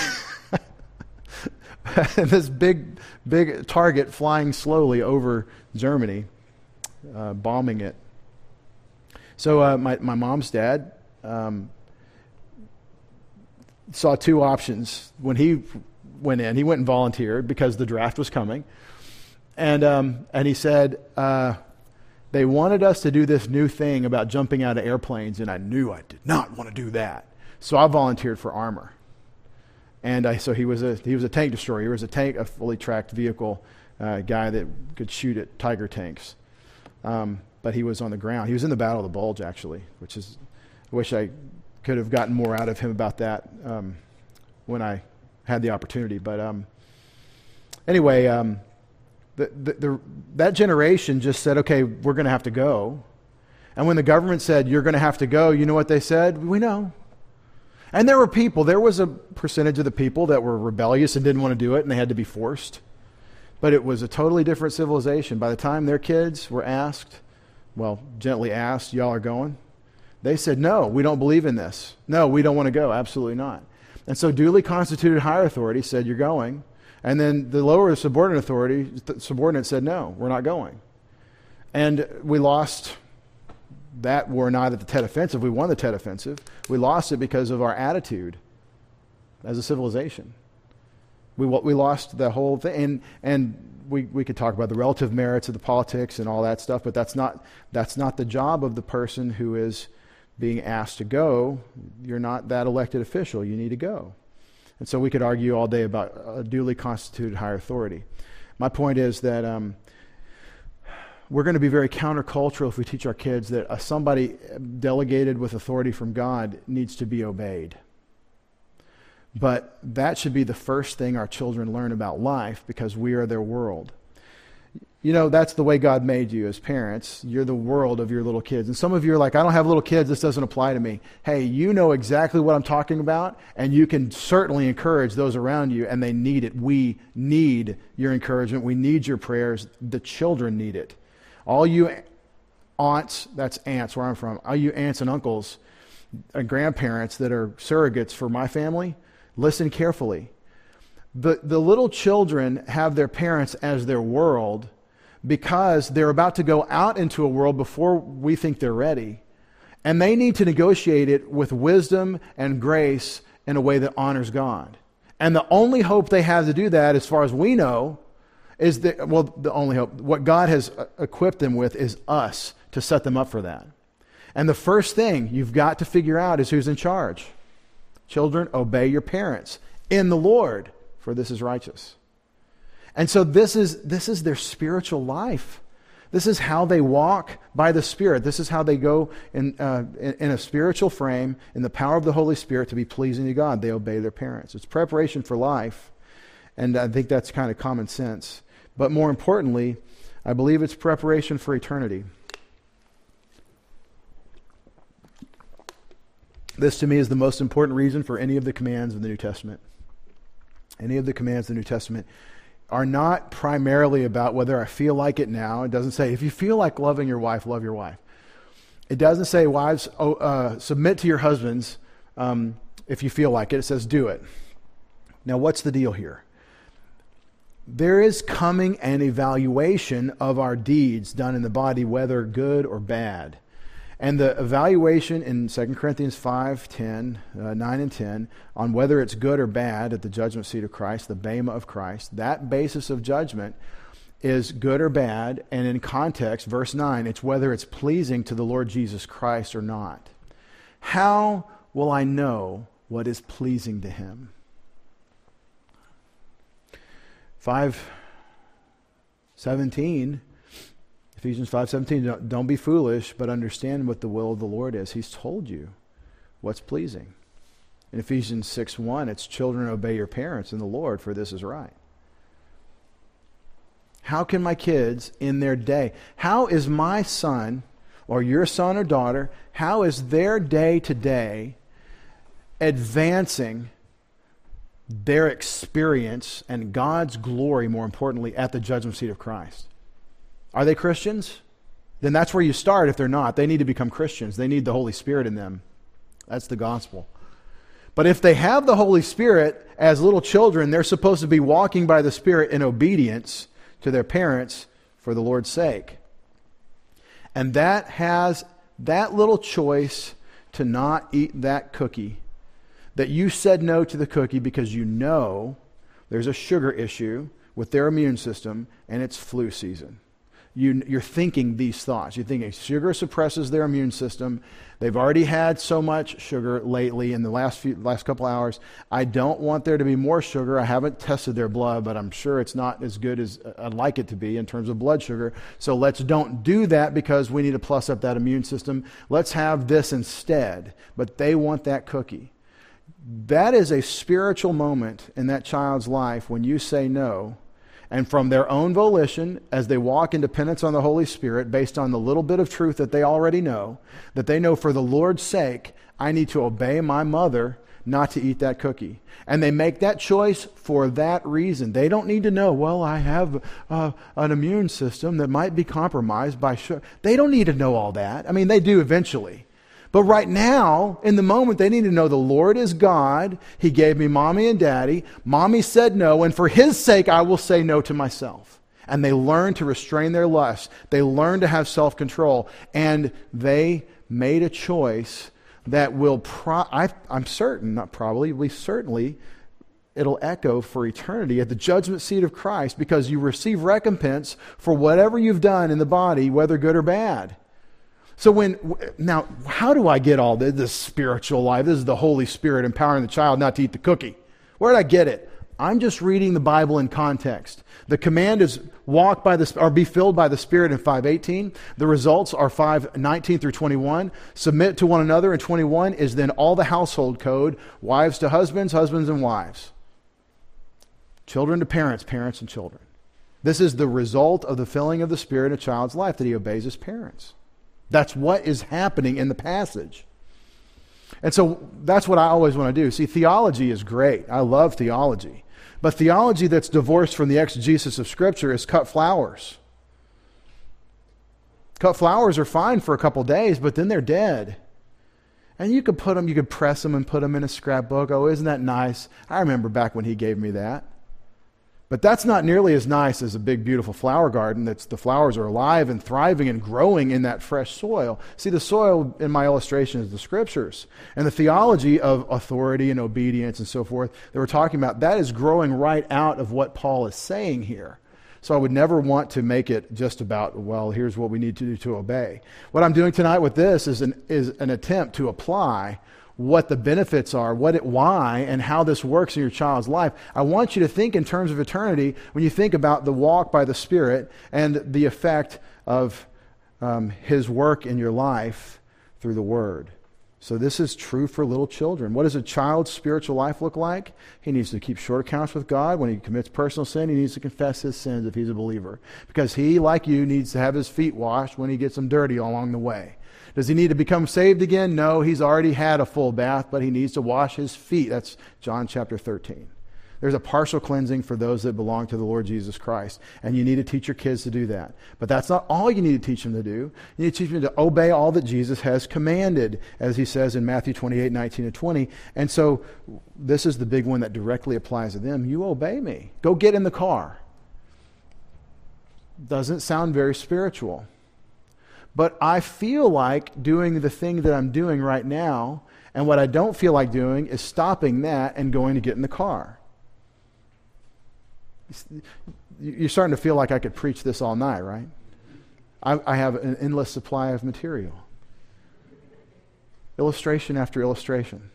and *laughs* this big, big target flying slowly over Germany, uh, bombing it. So uh, my, my mom's dad um, saw two options when he went in. He went and volunteered because the draft was coming. And, um, and he said, uh, they wanted us to do this new thing about jumping out of airplanes, and I knew I did not want to do that. So I volunteered for armor. And I, so he was, a, he was a tank destroyer. He was a tank, a fully tracked vehicle uh, guy that could shoot at Tiger tanks. Um, but he was on the ground. He was in the Battle of the Bulge, actually, which is, I wish I could have gotten more out of him about that um, when I had the opportunity. But um, anyway, um, the, the, the, that generation just said, okay, we're going to have to go. And when the government said, you're going to have to go, you know what they said? We know. And there were people, there was a percentage of the people that were rebellious and didn't want to do it, and they had to be forced. But it was a totally different civilization. By the time their kids were asked, well, gently asked, y'all are going, they said, no, we don't believe in this. No, we don't want to go. Absolutely not. And so duly constituted higher authority said, you're going. And then the lower subordinate authority, subordinate said, no, we're not going. And we lost that war not at the Tet Offensive. We won the Tet Offensive. We lost it because of our attitude as a civilization. We, we lost the whole thing. And, and we, we could talk about the relative merits of the politics and all that stuff, but that's not, that's not the job of the person who is being asked to go. You're not that elected official. You need to go. And so we could argue all day about a duly constituted higher authority. My point is that um, we're going to be very countercultural if we teach our kids that uh, somebody delegated with authority from God needs to be obeyed. But that should be the first thing our children learn about life because we are their world. You know, that's the way God made you as parents. You're the world of your little kids. And some of you are like, I don't have little kids. This doesn't apply to me. Hey, you know exactly what I'm talking about, and you can certainly encourage those around you, and they need it. We need your encouragement. We need your prayers. The children need it. All you aunts, that's aunts where I'm from, all you aunts and uncles and grandparents that are surrogates for my family, listen carefully. The, the little children have their parents as their world because they're about to go out into a world before we think they're ready. And they need to negotiate it with wisdom and grace in a way that honors God. And the only hope they have to do that, as far as we know, is that, well, the only hope, what God has uh, equipped them with is us to set them up for that. And the first thing you've got to figure out is who's in charge. Children, obey your parents in the Lord, for this is righteous. And so this is, this is their spiritual life. This is how they walk by the Spirit. This is how they go in, uh, in, in, a spiritual frame, in the power of the Holy Spirit, to be pleasing to God. They obey their parents. It's preparation for life, and I think that's kind of common sense. But more importantly, I believe it's preparation for eternity. This, to me, is the most important reason for any of the commands in the New Testament. Any of the commands in the New Testament are not primarily about whether I feel like it now. It doesn't say, if you feel like loving your wife, love your wife. It doesn't say, wives, oh, uh, submit to your husbands um, if you feel like it. It says, do it. Now, what's the deal here? There is coming an evaluation of our deeds done in the body, whether good or bad. And the evaluation in 2 Corinthians 5, 10, uh, 9 and 10 on whether it's good or bad at the judgment seat of Christ, the Bema of Christ, that basis of judgment is good or bad. And in context, verse 9, it's whether it's pleasing to the Lord Jesus Christ or not. How will I know what is pleasing to him? 5, 17 Ephesians 5:17 don't, don't be foolish but understand what the will of the Lord is. He's told you what's pleasing. In Ephesians 6:1 it's children obey your parents in the Lord for this is right. How can my kids in their day, how is my son or your son or daughter, how is their day to day advancing their experience and God's glory, more importantly, at the judgment seat of Christ? Are they Christians? Then that's where you start if they're not. They need to become Christians. They need the Holy Spirit in them. That's the gospel. But if they have the Holy Spirit as little children, they're supposed to be walking by the Spirit in obedience to their parents for the Lord's sake. And that has that little choice to not eat that cookie, that you said no to the cookie because you know there's a sugar issue with their immune system and it's flu season you, you're thinking these thoughts. You're thinking sugar suppresses their immune system. They've already had so much sugar lately in the last few last couple hours. I don't want there to be more sugar. I haven't tested their blood, but I'm sure it's not as good as I'd like it to be in terms of blood sugar. So let's don't do that because we need to plus up that immune system. Let's have this instead. But they want that cookie. That is a spiritual moment in that child's life when you say no and from their own volition, as they walk in dependence on the Holy Spirit, based on the little bit of truth that they already know, that they know for the Lord's sake, I need to obey my mother not to eat that cookie. And they make that choice for that reason. They don't need to know, well, I have uh, an immune system that might be compromised by sugar. They don't need to know all that. I mean, they do eventually. But right now, in the moment, they need to know the Lord is God. He gave me mommy and daddy. Mommy said no, and for his sake, I will say no to myself. and they learn to restrain their lust. They learn to have self control, and they made a choice that will, pro- I, am certain, not probably, we certainly, it'll echo for eternity at the judgment seat of Christ because you receive recompense for whatever you've done in the body, whether good or bad. So when now, how do I get all this, this spiritual life? This is the Holy Spirit empowering the child not to eat the cookie. Where did I get it? I'm just reading the Bible in context. The command is walk by the or be filled by the Spirit in 518. The results are 519 through 21. Submit to one another in 21 is then all the household code, wives to husbands, husbands and wives. Children to parents, parents and children. This is the result of the filling of the Spirit in a child's life that he obeys his parents. That's what is happening in the passage. And so that's what I always want to do. See, theology is great. I love theology. But theology that's divorced from the exegesis of Scripture is cut flowers. Cut flowers are fine for a couple days, but then they're dead. And you could put them, you could press them and put them in a scrapbook. Oh, isn't that nice? I remember back when he gave me that. But that's not nearly as nice as a big, beautiful flower garden that's the flowers are alive and thriving and growing in that fresh soil. See, the soil in my illustration is the scriptures. And the theology of authority and obedience and so forth that we're talking about, that is growing right out of what Paul is saying here. So I would never want to make it just about, well, here's what we need to do to obey. What I'm doing tonight with this is an, is an attempt to apply what the benefits are, what it, why, and how this works in your child's life. I want you to think in terms of eternity when you think about the walk by the Spirit and the effect of um, His work in your life through the Word. So, this is true for little children. What does a child's spiritual life look like? He needs to keep short accounts with God. When he commits personal sin, he needs to confess his sins if he's a believer. Because he, like you, needs to have his feet washed when he gets them dirty along the way. Does he need to become saved again? No, he's already had a full bath, but he needs to wash his feet. That's John chapter 13. There's a partial cleansing for those that belong to the Lord Jesus Christ. And you need to teach your kids to do that. But that's not all you need to teach them to do. You need to teach them to obey all that Jesus has commanded, as he says in Matthew 28 19 and 20. And so this is the big one that directly applies to them. You obey me. Go get in the car. Doesn't sound very spiritual. But I feel like doing the thing that I'm doing right now, and what I don't feel like doing is stopping that and going to get in the car. You're starting to feel like I could preach this all night, right? I, I have an endless supply of material. Illustration after illustration.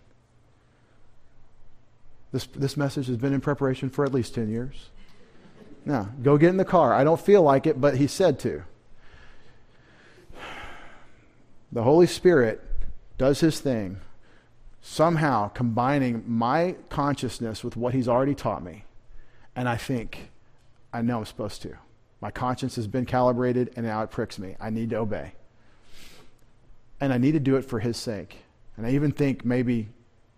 This, this message has been in preparation for at least 10 years. Now, go get in the car. I don't feel like it, but he said to. The Holy Spirit does his thing, somehow combining my consciousness with what he's already taught me. And I think, I know I'm supposed to. My conscience has been calibrated and now it pricks me. I need to obey. And I need to do it for his sake. And I even think maybe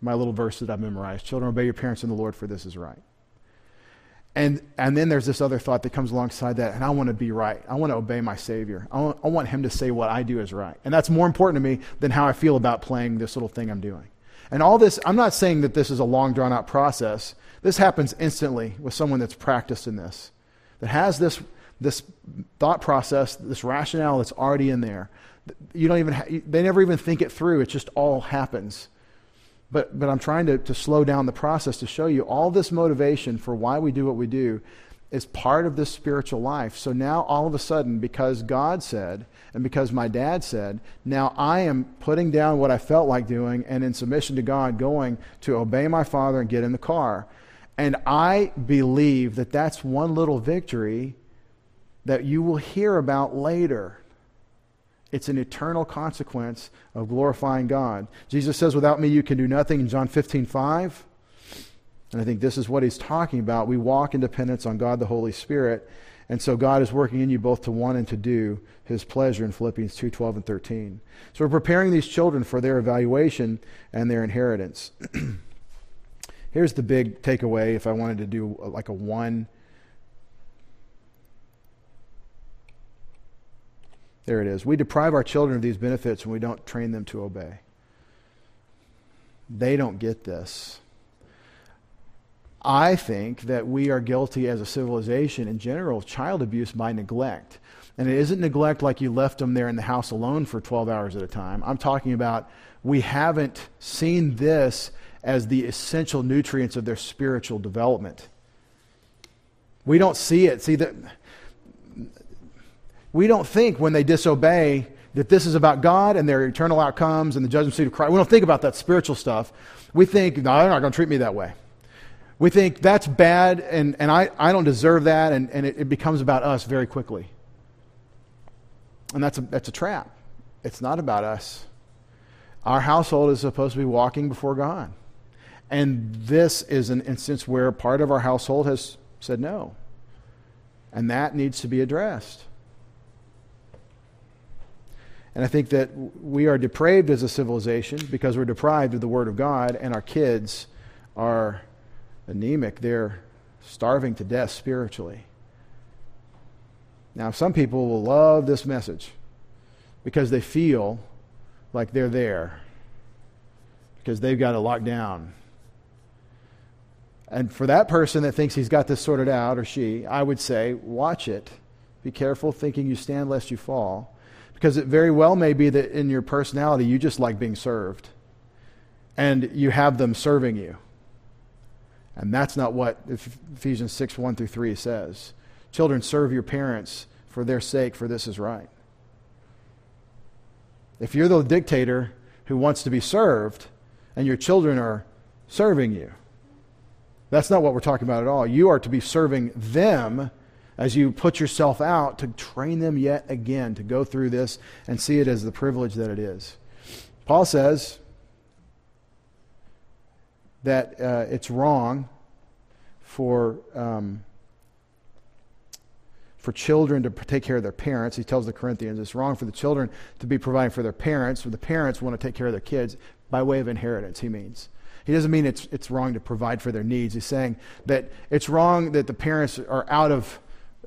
my little verse that I've memorized children, obey your parents in the Lord, for this is right. And, and then there's this other thought that comes alongside that, and I want to be right. I want to obey my Savior. I want, I want Him to say what I do is right. And that's more important to me than how I feel about playing this little thing I'm doing. And all this, I'm not saying that this is a long, drawn out process. This happens instantly with someone that's practiced in this, that has this, this thought process, this rationale that's already in there. You don't even, ha- they never even think it through. It just all happens. But, but I'm trying to, to slow down the process to show you all this motivation for why we do what we do is part of this spiritual life. So now, all of a sudden, because God said, and because my dad said, now I am putting down what I felt like doing and in submission to God, going to obey my father and get in the car. And I believe that that's one little victory that you will hear about later. It's an eternal consequence of glorifying God. Jesus says, Without me, you can do nothing in John 15, 5. And I think this is what he's talking about. We walk in dependence on God the Holy Spirit. And so God is working in you both to want and to do his pleasure in Philippians 2 12 and 13. So we're preparing these children for their evaluation and their inheritance. *clears throat* Here's the big takeaway if I wanted to do like a one There it is. We deprive our children of these benefits when we don't train them to obey. They don't get this. I think that we are guilty as a civilization in general of child abuse by neglect. And it isn't neglect like you left them there in the house alone for 12 hours at a time. I'm talking about we haven't seen this as the essential nutrients of their spiritual development. We don't see it. See that we don't think when they disobey that this is about God and their eternal outcomes and the judgment seat of Christ. We don't think about that spiritual stuff. We think, no, they're not going to treat me that way. We think that's bad and, and I, I don't deserve that, and, and it, it becomes about us very quickly. And that's a, that's a trap. It's not about us. Our household is supposed to be walking before God. And this is an instance where part of our household has said no. And that needs to be addressed. And I think that we are depraved as a civilization because we're deprived of the Word of God, and our kids are anemic. They're starving to death spiritually. Now, some people will love this message because they feel like they're there, because they've got it locked down. And for that person that thinks he's got this sorted out, or she, I would say, watch it. Be careful thinking you stand lest you fall because it very well may be that in your personality, you just like being served. And you have them serving you. And that's not what Ephesians 6 1 through 3 says. Children, serve your parents for their sake, for this is right. If you're the dictator who wants to be served and your children are serving you, that's not what we're talking about at all. You are to be serving them as you put yourself out to train them yet again to go through this and see it as the privilege that it is. Paul says that uh, it's wrong for. Um, for children to take care of their parents. He tells the Corinthians it's wrong for the children to be providing for their parents, or the parents want to take care of their kids by way of inheritance, he means. He doesn't mean it's, it's wrong to provide for their needs. He's saying that it's wrong that the parents are out of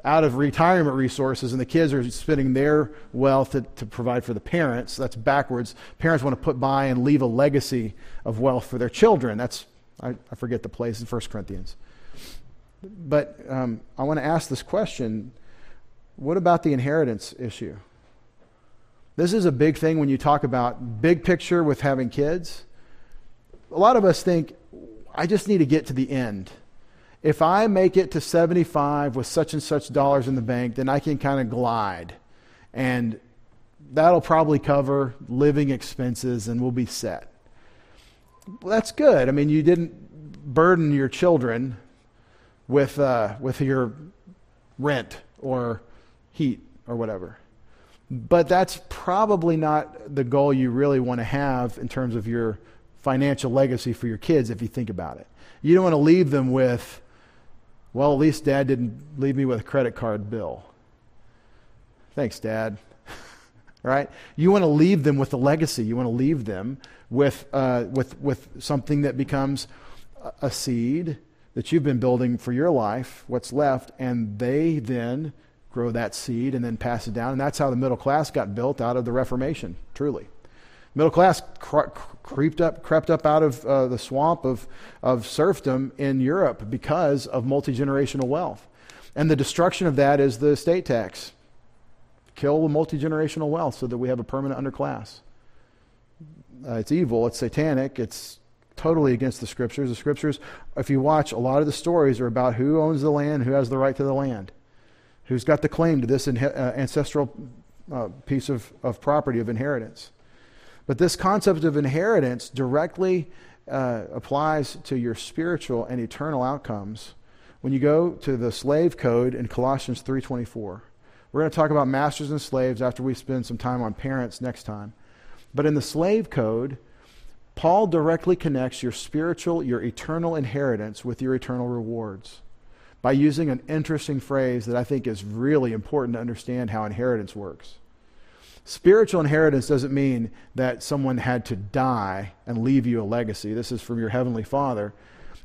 out of retirement resources and the kids are spending their wealth to, to, provide for the parents. That's backwards. Parents want to put by and leave a legacy of wealth for their children. That's, I, I forget the place in 1 Corinthians. But um, I want to ask this question what about the inheritance issue? This is a big thing when you talk about big picture with having kids. A lot of us think, I just need to get to the end if I make it to 75 with such and such dollars in the bank, then I can kind of glide. And that'll probably cover living expenses and we'll be set. Well, that's good. I mean, you didn't burden your children with, uh, with your rent or heat or whatever. But that's probably not the goal you really want to have in terms of your financial legacy for your kids if you think about it. You don't want to leave them with well, at least dad didn't leave me with a credit card bill. Thanks, dad. *laughs* right? You want to leave them with a legacy. You want to leave them with, uh, with, with something that becomes a seed that you've been building for your life, what's left, and they then grow that seed and then pass it down. And that's how the middle class got built out of the Reformation, truly. Middle class cr- creeped up, crept up out of uh, the swamp of, of serfdom in Europe because of multi generational wealth. And the destruction of that is the estate tax. Kill the multi generational wealth so that we have a permanent underclass. Uh, it's evil, it's satanic, it's totally against the scriptures. The scriptures, if you watch, a lot of the stories are about who owns the land, who has the right to the land, who's got the claim to this in, uh, ancestral uh, piece of, of property, of inheritance. But this concept of inheritance directly uh, applies to your spiritual and eternal outcomes when you go to the slave code in Colossians 3:24. We're going to talk about masters and slaves after we spend some time on parents next time. But in the slave code, Paul directly connects your spiritual, your eternal inheritance with your eternal rewards by using an interesting phrase that I think is really important to understand how inheritance works. Spiritual inheritance doesn't mean that someone had to die and leave you a legacy. This is from your Heavenly Father.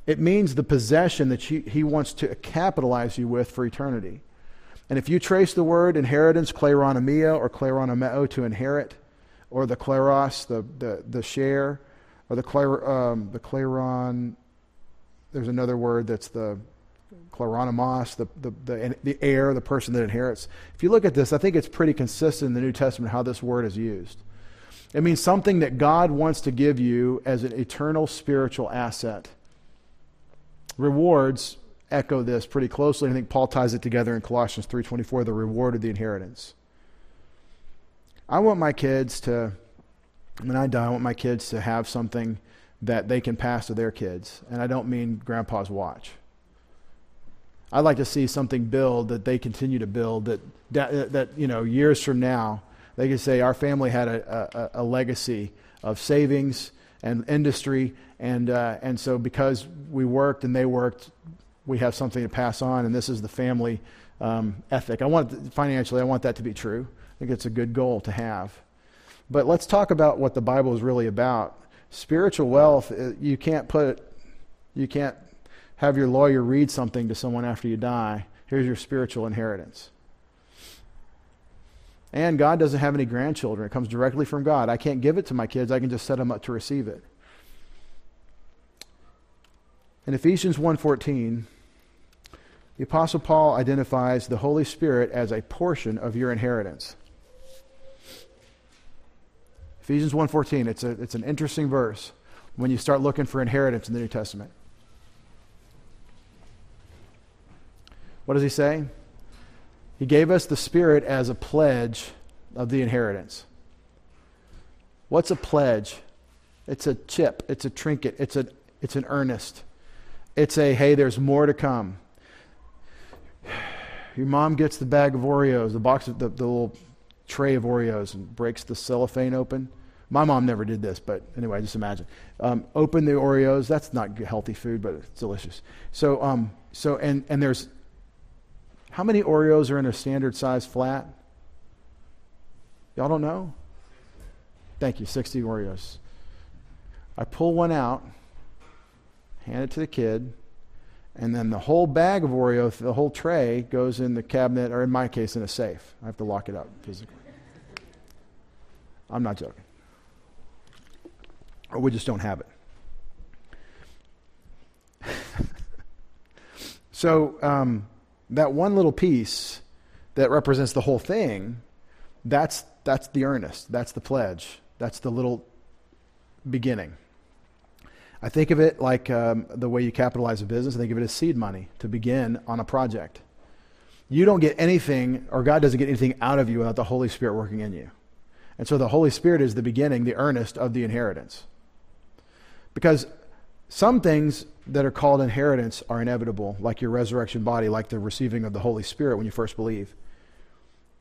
It means the possession that He wants to capitalize you with for eternity. And if you trace the word inheritance, kleronomia or kleronomeo, to inherit, or the kleros, the, the, the share, or the, kler, um, the kleron, there's another word that's the kleronomos, the, the, the, the heir, the person that inherits. If you look at this, I think it's pretty consistent in the New Testament how this word is used. It means something that God wants to give you as an eternal spiritual asset. Rewards echo this pretty closely. I think Paul ties it together in Colossians 3:24, the reward of the inheritance. I want my kids to when I die, I want my kids to have something that they can pass to their kids. And I don't mean grandpa's watch. I'd like to see something build that they continue to build that, that, that you know, years from now, they can say our family had a, a, a legacy of savings and industry. And, uh, and so because we worked and they worked, we have something to pass on. And this is the family um, ethic. I want, financially, I want that to be true. I think it's a good goal to have. But let's talk about what the Bible is really about. Spiritual wealth, uh, you can't put, you can't have your lawyer read something to someone after you die. Here's your spiritual inheritance. And God doesn't have any grandchildren. It comes directly from God. I can't give it to my kids. I can just set them up to receive it. In Ephesians 1:14, the apostle Paul identifies the Holy Spirit as a portion of your inheritance. Ephesians 1:14, it's a it's an interesting verse when you start looking for inheritance in the New Testament. What does he say? He gave us the Spirit as a pledge of the inheritance. What's a pledge? It's a chip, it's a trinket, it's, a, it's an earnest. It's a, hey, there's more to come. Your mom gets the bag of Oreos, the box of the, the little tray of Oreos, and breaks the cellophane open. My mom never did this, but anyway, just imagine. Um, open the Oreos. That's not healthy food, but it's delicious. So, um, so and and there's how many Oreos are in a standard size flat? Y'all don't know? Thank you, 60 Oreos. I pull one out, hand it to the kid, and then the whole bag of Oreos, the whole tray, goes in the cabinet, or in my case, in a safe. I have to lock it up physically. I'm not joking. Or we just don't have it. *laughs* so, um, that one little piece that represents the whole thing, that's, that's the earnest, that's the pledge, that's the little beginning. I think of it like um, the way you capitalize a business. I think of it as seed money to begin on a project. You don't get anything, or God doesn't get anything out of you without the Holy Spirit working in you. And so the Holy Spirit is the beginning, the earnest of the inheritance. Because some things that are called inheritance are inevitable, like your resurrection body, like the receiving of the Holy Spirit when you first believe.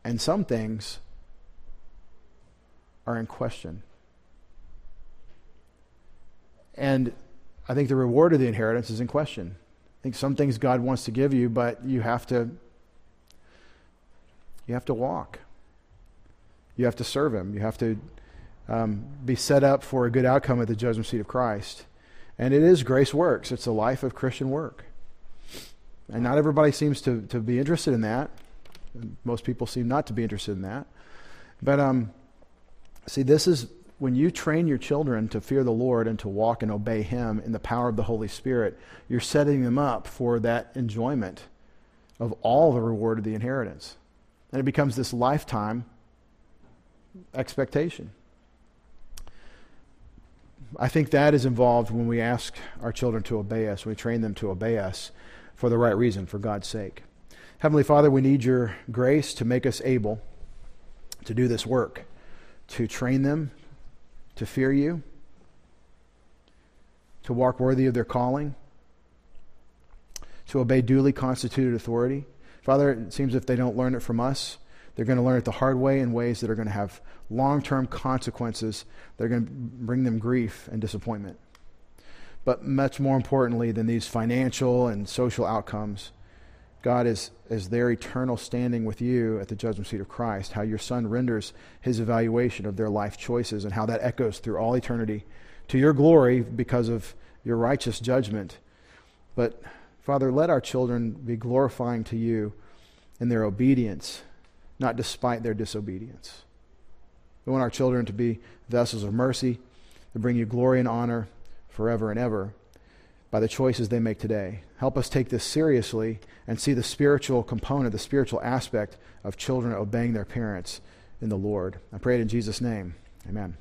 And some things are in question. And I think the reward of the inheritance is in question. I think some things God wants to give you, but you have to you have to walk. You have to serve Him. You have to um, be set up for a good outcome at the judgment seat of Christ. And it is grace works, it's a life of Christian work. And not everybody seems to, to be interested in that. Most people seem not to be interested in that. But um, see, this is when you train your children to fear the Lord and to walk and obey Him in the power of the Holy Spirit, you're setting them up for that enjoyment of all the reward of the inheritance. And it becomes this lifetime expectation. I think that is involved when we ask our children to obey us, we train them to obey us for the right reason, for God's sake. Heavenly Father, we need your grace to make us able to do this work, to train them to fear you, to walk worthy of their calling, to obey duly constituted authority. Father, it seems if they don't learn it from us, they're going to learn it the hard way in ways that are going to have long term consequences that are going to bring them grief and disappointment. But much more importantly than these financial and social outcomes, God is, is their eternal standing with you at the judgment seat of Christ, how your Son renders his evaluation of their life choices, and how that echoes through all eternity to your glory because of your righteous judgment. But, Father, let our children be glorifying to you in their obedience, not despite their disobedience. We want our children to be vessels of mercy, to bring you glory and honor forever and ever. by the choices they make today. Help us take this seriously and see the spiritual component, the spiritual aspect of children obeying their parents in the Lord. I pray it in Jesus' name. Amen.